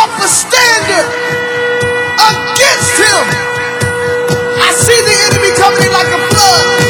up a standard against him. I see the enemy coming in like a flood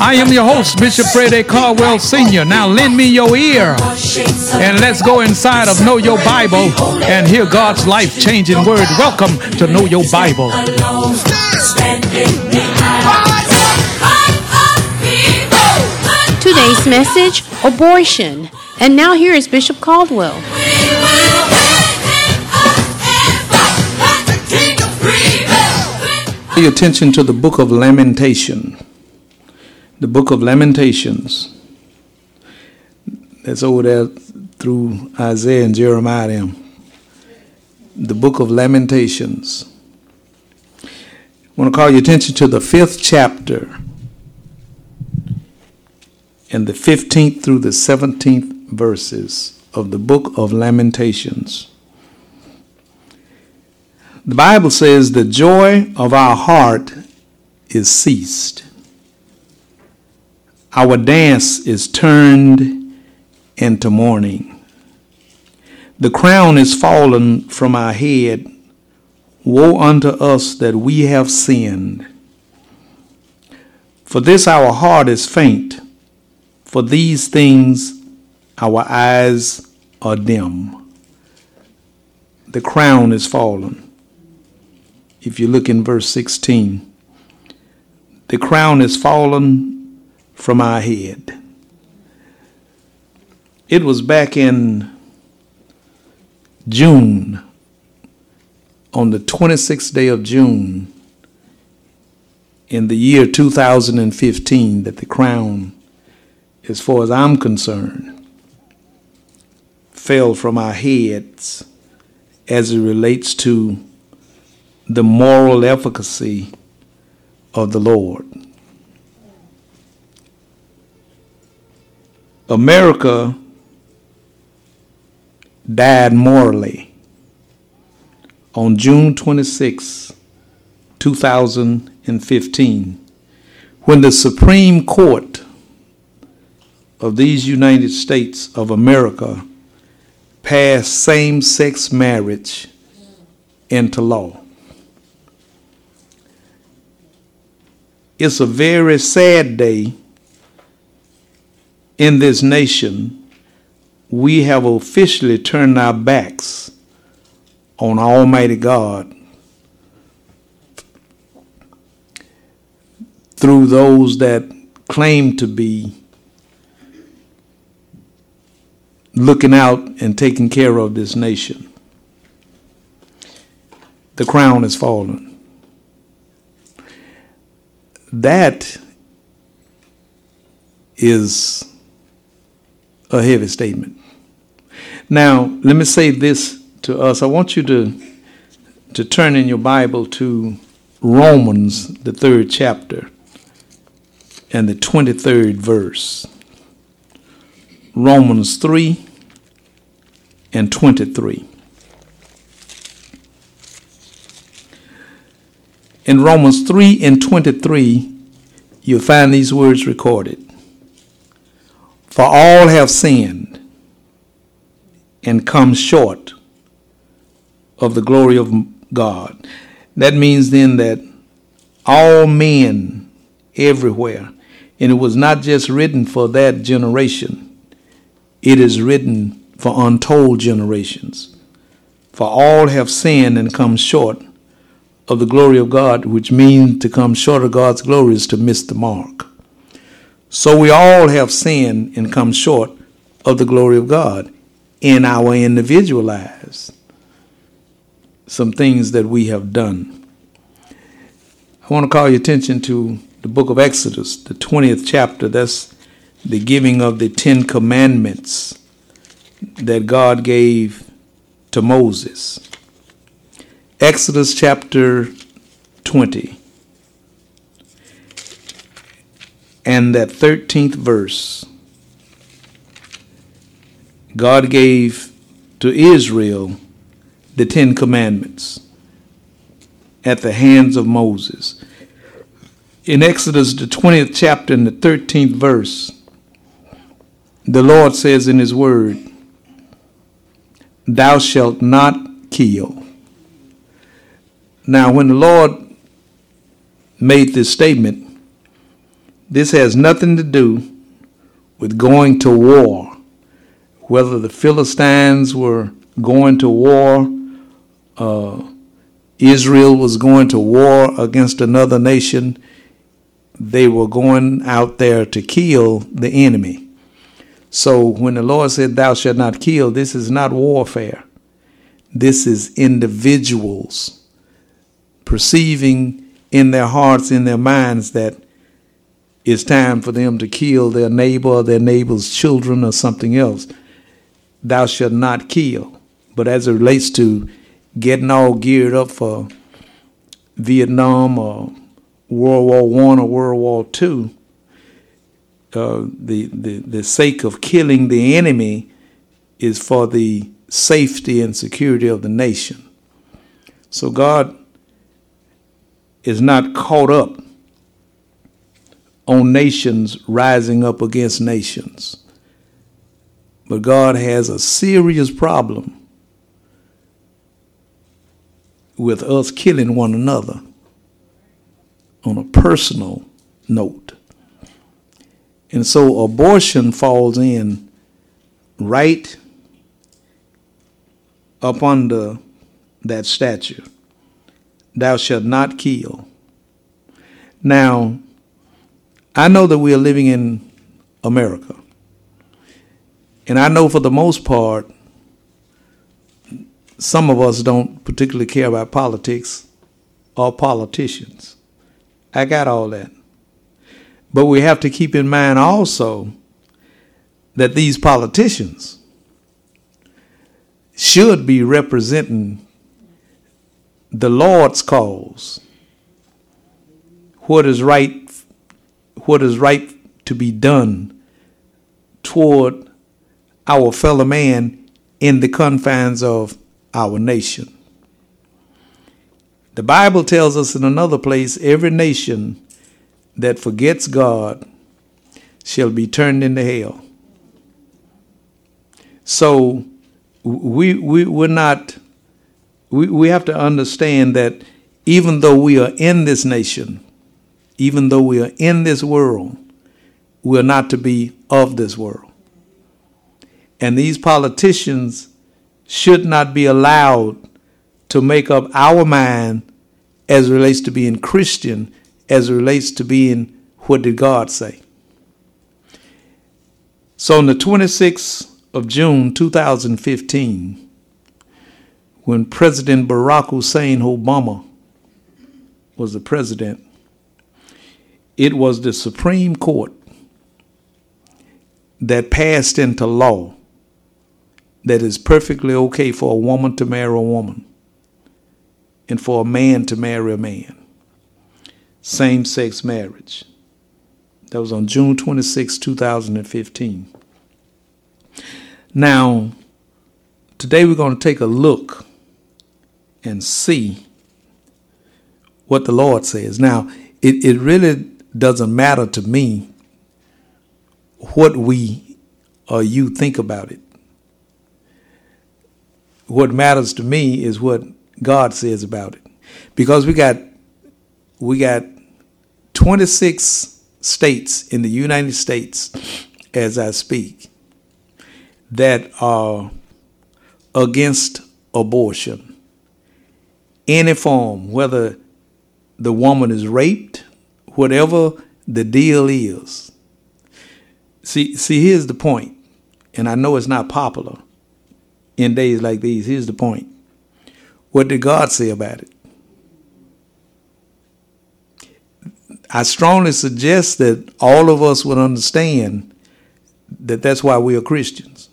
I am your host, Bishop Freddie Caldwell Sr. Now lend me your ear and let's go inside of Know Your Bible and hear God's life changing word. Welcome to Know Your Bible. Today's message abortion. And now here is Bishop Caldwell. Pay attention to the book of Lamentation. The book of Lamentations. That's over there through Isaiah and Jeremiah. The book of Lamentations. I want to call your attention to the fifth chapter and the 15th through the 17th verses of the book of Lamentations. The Bible says, The joy of our heart is ceased. Our dance is turned into mourning. The crown is fallen from our head. Woe unto us that we have sinned. For this our heart is faint. For these things our eyes are dim. The crown is fallen if you look in verse 16. The crown is fallen from our head. It was back in June, on the 26th day of June, in the year 2015, that the crown, as far as I'm concerned, fell from our heads as it relates to the moral efficacy of the Lord. America died morally on June 26, 2015, when the Supreme Court of these United States of America passed same sex marriage into law. it's a very sad day in this nation. We have officially turned our backs on Almighty God through those that claim to be looking out and taking care of this nation. The crown has fallen that is a heavy statement. Now, let me say this to us. I want you to, to turn in your Bible to Romans, the third chapter, and the 23rd verse. Romans 3 and 23. In Romans 3 and 23, you'll find these words recorded. For all have sinned and come short of the glory of God. That means then that all men everywhere, and it was not just written for that generation, it is written for untold generations. For all have sinned and come short of the glory of God, which means to come short of God's glory is to miss the mark. So we all have sinned and come short of the glory of God in our individual lives. Some things that we have done. I want to call your attention to the book of Exodus, the 20th chapter. That's the giving of the Ten Commandments that God gave to Moses. Exodus chapter 20 and that 13th verse. God gave to Israel the Ten Commandments at the hands of Moses. In Exodus, the 20th chapter and the 13th verse, the Lord says in His Word, Thou shalt not kill. Now, when the Lord made this statement, this has nothing to do with going to war whether the Philistines were going to war, uh, Israel was going to war against another nation, they were going out there to kill the enemy. So when the Lord said, Thou shalt not kill, this is not warfare. This is individuals perceiving in their hearts, in their minds, that it's time for them to kill their neighbor or their neighbor's children or something else thou shalt not kill. But as it relates to getting all geared up for Vietnam or World War One or World War Two, uh, the, the the sake of killing the enemy is for the safety and security of the nation. So God is not caught up on nations rising up against nations. But God has a serious problem with us killing one another on a personal note. And so abortion falls in right up under that statute. Thou shalt not kill. Now, I know that we are living in America. And I know for the most part, some of us don't particularly care about politics or politicians. I got all that. But we have to keep in mind also that these politicians should be representing the Lord's cause. What is right what is right to be done toward our fellow man in the confines of our nation. The Bible tells us in another place every nation that forgets God shall be turned into hell. So we, we, we're not, we, we have to understand that even though we are in this nation, even though we are in this world, we are not to be of this world. And these politicians should not be allowed to make up our mind as relates to being Christian, as relates to being what did God say. So on the 26th of June 2015, when President Barack Hussein Obama was the president, it was the Supreme Court that passed into law that it's perfectly okay for a woman to marry a woman and for a man to marry a man. Same sex marriage. That was on June 26, 2015. Now, today we're going to take a look and see what the Lord says. Now, it, it really doesn't matter to me what we or you think about it what matters to me is what God says about it. Because we got we got 26 states in the United States as I speak that are against abortion. Any form, whether the woman is raped, whatever the deal is. See, see, here's the point, and I know it's not popular in days like these. Here's the point What did God say about it? I strongly suggest that all of us would understand that that's why we are Christians.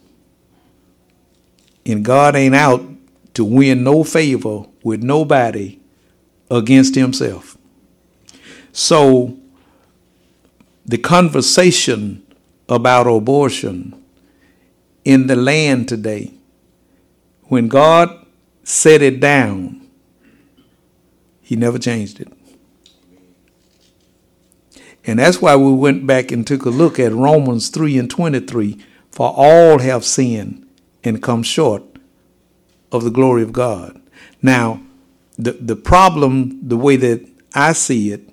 And God ain't out to win no favor with nobody against himself. So the conversation about abortion in the land today, when God set it down, he never changed it. And that's why we went back and took a look at Romans 3 and 23 for all have sinned and come short of the glory of God. Now, the, the problem, the way that I see it,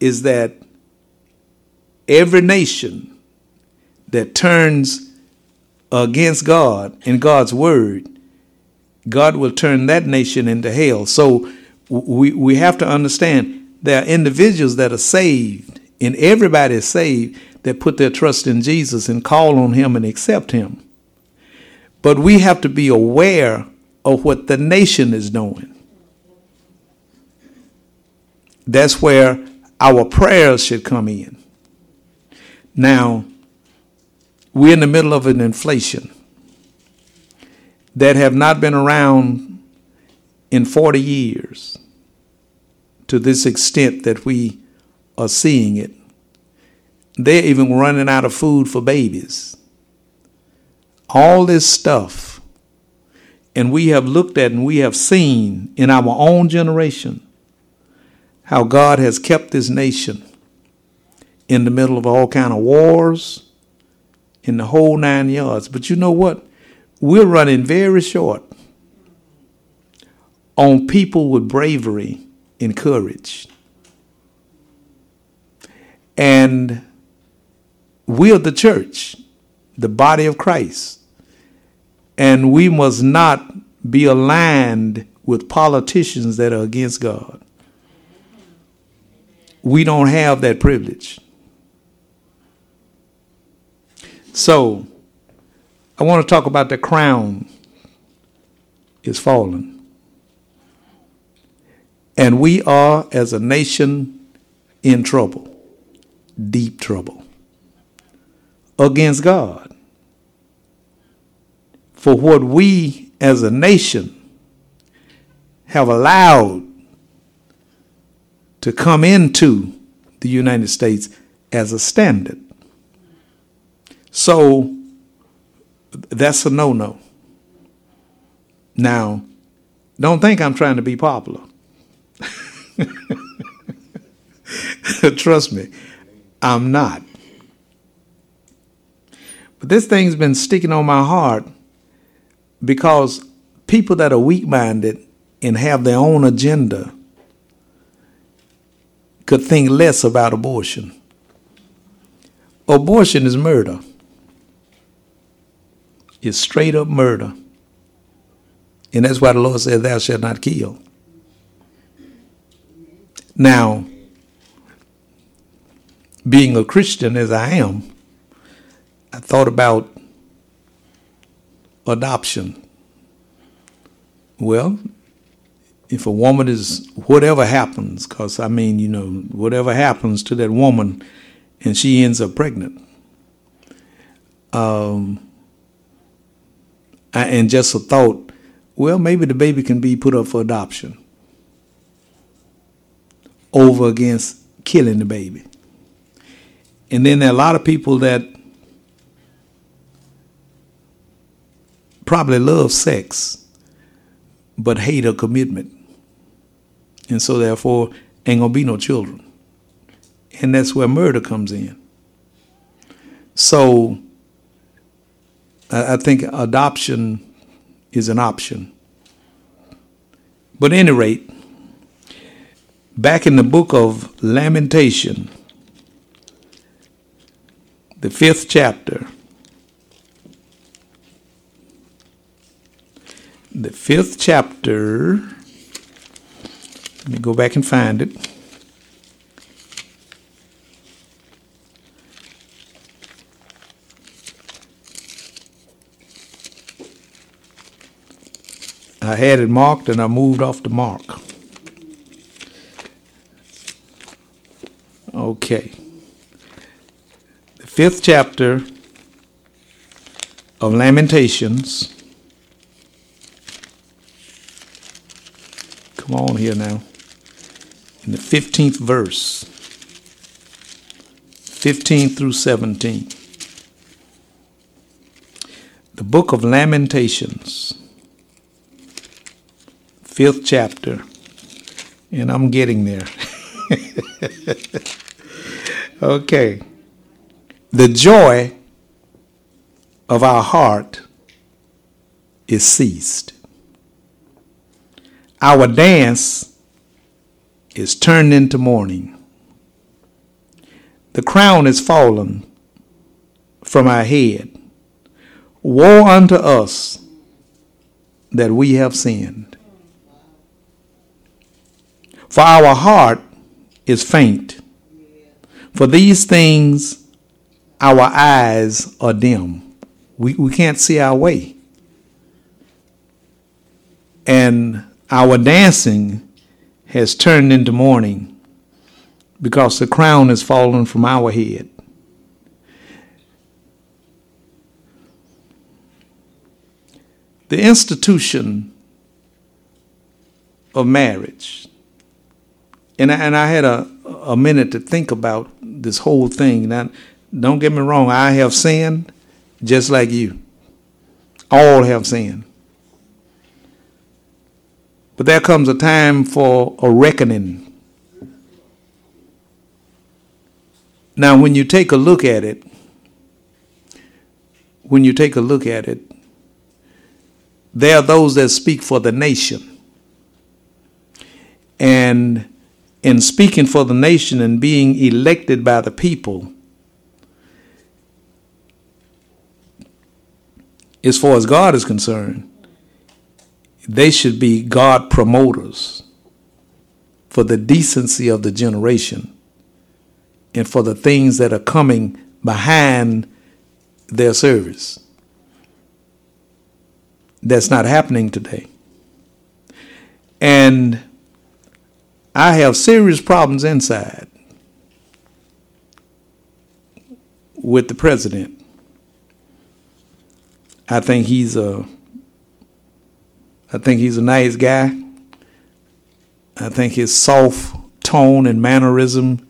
is that every nation that turns against God and God's word, God will turn that nation into hell. So we, we have to understand there are individuals that are saved, and everybody is saved that put their trust in Jesus and call on Him and accept Him. But we have to be aware of what the nation is doing. That's where our prayers should come in. Now, we're in the middle of an inflation that have not been around in 40 years to this extent that we are seeing it. They're even running out of food for babies. All this stuff. And we have looked at and we have seen in our own generation how God has kept this nation in the middle of all kind of wars in the whole nine yards. But you know what? We're running very short on people with bravery and courage. And we are the church, the body of Christ. And we must not be aligned with politicians that are against God. We don't have that privilege. So, I want to talk about the crown is fallen. And we are, as a nation, in trouble, deep trouble, against God. For what we, as a nation, have allowed to come into the United States as a standard. So that's a no no. Now, don't think I'm trying to be popular. Trust me, I'm not. But this thing's been sticking on my heart because people that are weak minded and have their own agenda could think less about abortion. Abortion is murder. It's straight up murder. And that's why the Lord said, Thou shalt not kill. Now, being a Christian as I am, I thought about adoption. Well, if a woman is whatever happens, because I mean, you know, whatever happens to that woman and she ends up pregnant, um, and just a thought, well, maybe the baby can be put up for adoption over against killing the baby. And then there are a lot of people that probably love sex but hate a commitment. And so therefore ain't gonna be no children. And that's where murder comes in. So I think adoption is an option. But any rate, back in the book of Lamentation, the fifth chapter, the fifth chapter, let me go back and find it. I had it marked and I moved off the mark. Okay. The fifth chapter of Lamentations. Come on here now. In the 15th verse, 15 through 17. The book of Lamentations, fifth chapter, and I'm getting there. okay. The joy of our heart is ceased. Our dance is turned into mourning. The crown is fallen from our head. Woe unto us that we have sinned. For our heart is faint. For these things our eyes are dim. We, we can't see our way. And our dancing has turned into mourning because the crown has fallen from our head. The institution of marriage, and I, and I had a, a minute to think about this whole thing. Now, don't get me wrong, I have sinned just like you. All have sinned. But there comes a time for a reckoning. Now, when you take a look at it, when you take a look at it, there are those that speak for the nation. And in speaking for the nation and being elected by the people, as far as God is concerned, they should be God promoters for the decency of the generation and for the things that are coming behind their service. That's not happening today. And I have serious problems inside with the president. I think he's a I think he's a nice guy. I think his soft tone and mannerism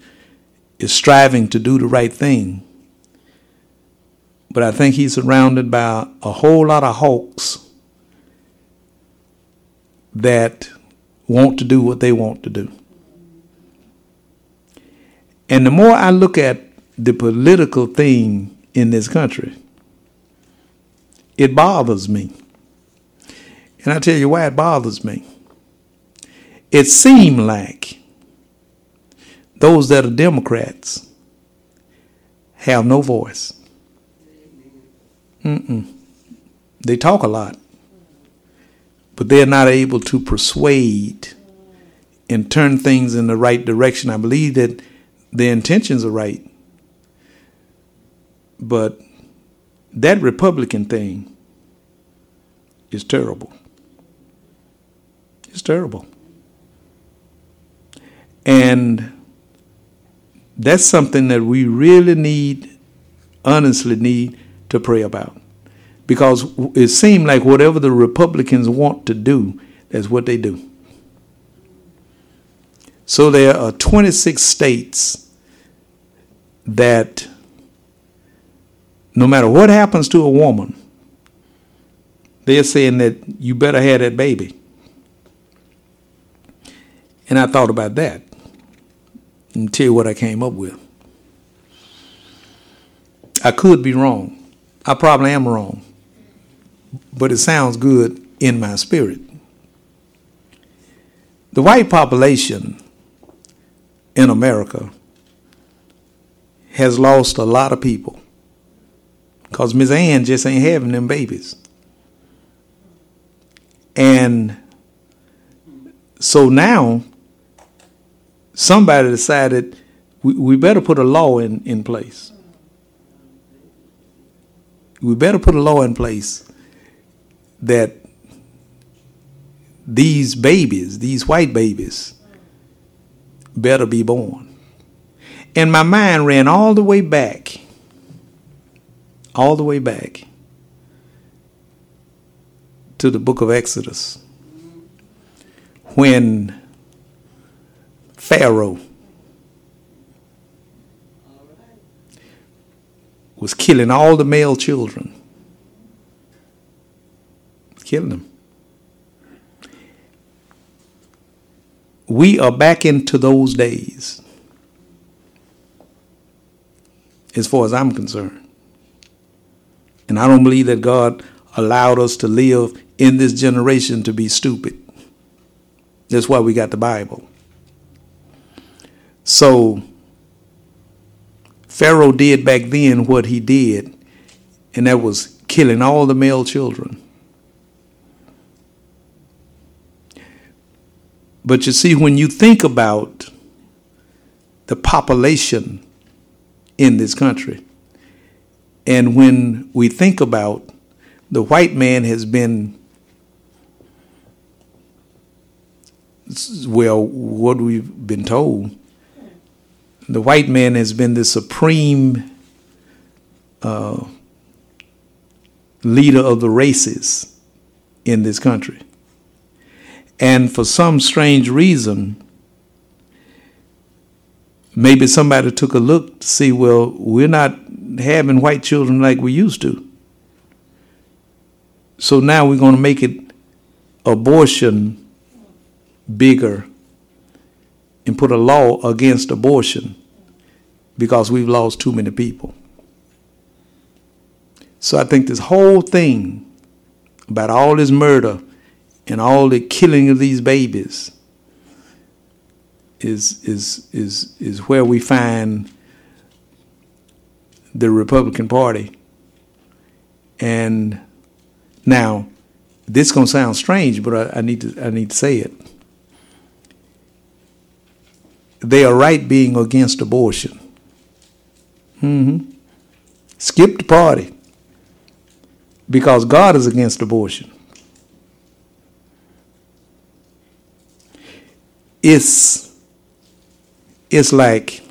is striving to do the right thing. But I think he's surrounded by a whole lot of hawks that want to do what they want to do. And the more I look at the political thing in this country, it bothers me. And I tell you why it bothers me. It seemed like those that are Democrats have no voice. Mm-mm. They talk a lot, but they're not able to persuade and turn things in the right direction. I believe that their intentions are right, but that Republican thing is terrible. It's terrible. And that's something that we really need, honestly need to pray about. Because it seems like whatever the Republicans want to do, that's what they do. So there are 26 states that no matter what happens to a woman, they're saying that you better have that baby. And I thought about that and tell you what I came up with. I could be wrong. I probably am wrong. But it sounds good in my spirit. The white population in America has lost a lot of people because Miss Ann just ain't having them babies. And so now somebody decided we, we better put a law in, in place. We better put a law in place that these babies, these white babies, better be born. And my mind ran all the way back, all the way back to the book of Exodus when Pharaoh was killing all the male children, killing them. We are back into those days, as far as I'm concerned. And I don't believe that God allowed us to live in this generation to be stupid. That's why we got the Bible. So, Pharaoh did back then what he did, and that was killing all the male children. But you see, when you think about the population in this country, and when we think about the white man has been, well, what we've been told, the white man has been the supreme uh, leader of the races in this country. And for some strange reason, maybe somebody took a look to see, well, we're not having white children like we used to. So now we're going to make it abortion bigger and put a law against abortion because we've lost too many people. So I think this whole thing about all this murder and all the killing of these babies is is is is where we find the Republican Party. And now, this gonna sound strange, but I, I need to I need to say it. They are right being against abortion. Mm-hmm. Skip the party because God is against abortion. It's it's like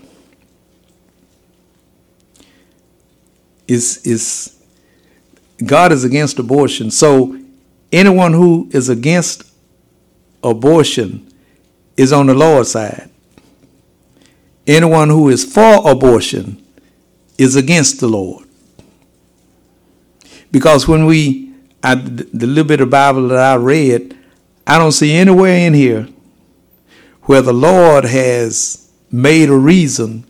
is is God is against abortion. So anyone who is against abortion is on the Lord's side. Anyone who is for abortion is against the Lord. Because when we, I, the little bit of Bible that I read, I don't see anywhere in here where the Lord has made a reason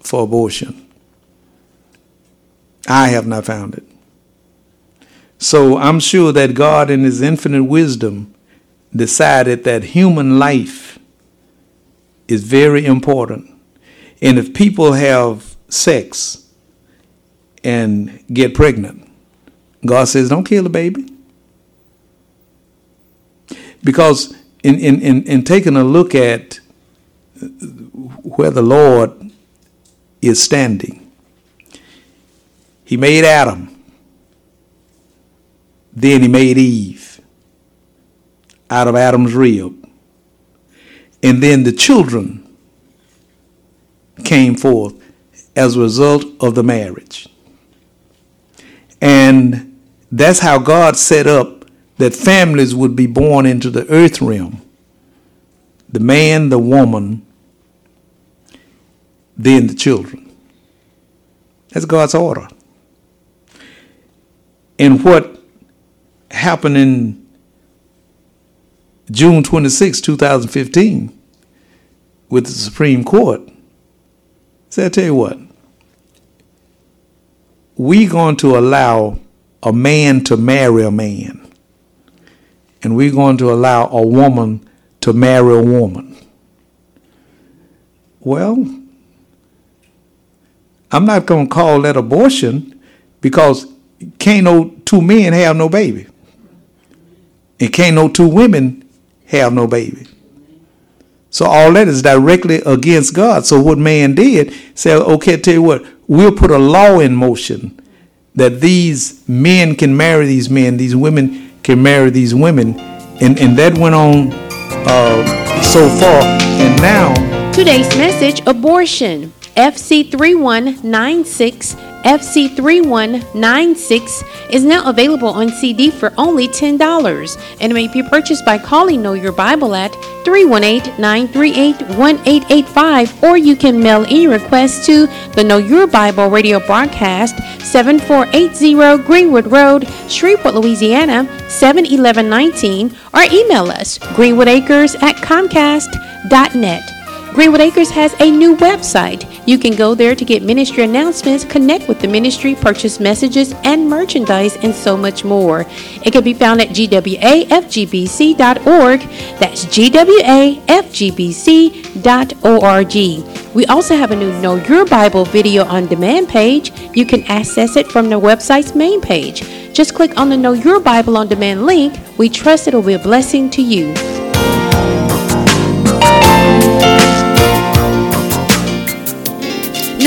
for abortion. I have not found it. So I'm sure that God, in His infinite wisdom, decided that human life is very important. And if people have sex and get pregnant, God says, don't kill the baby. Because in, in, in, in taking a look at where the Lord is standing, He made Adam. Then he made Eve out of Adam's rib. And then the children came forth as a result of the marriage. And that's how God set up that families would be born into the earth realm the man, the woman, then the children. That's God's order. And what happened in June 26, 2015, with the Supreme Court, say, I tell you what, we're going to allow a man to marry a man, and we're going to allow a woman to marry a woman. Well, I'm not going to call that abortion because can't no two men have no baby. And can't no two women have no baby. So all that is directly against God. So what man did, said, okay, tell you what, we'll put a law in motion that these men can marry these men, these women can marry these women. And, and that went on uh, so far. And now. Today's message abortion. FC3196 FC3196 is now available on CD for only $10 and may be purchased by calling Know Your Bible at 318-938-1885 or you can mail any request to the Know Your Bible radio broadcast 7480 Greenwood Road, Shreveport, Louisiana 71119 or email us greenwoodacres at comcast.net. Greenwood Acres has a new website. You can go there to get ministry announcements, connect with the ministry, purchase messages and merchandise, and so much more. It can be found at gwafgbc.org. That's gwafgbc.org. We also have a new Know Your Bible video on demand page. You can access it from the website's main page. Just click on the Know Your Bible on demand link. We trust it will be a blessing to you.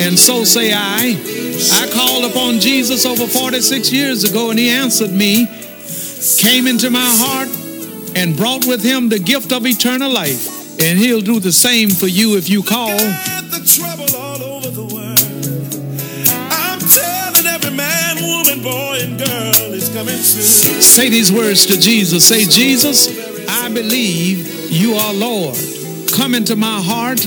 and so say I. I called upon Jesus over 46 years ago, and he answered me, came into my heart, and brought with him the gift of eternal life. And he'll do the same for you if you call. The trouble all over the world. I'm telling every man, woman, boy, and girl is coming soon. Say these words to Jesus. Say, Jesus, I believe you are Lord. Come into my heart.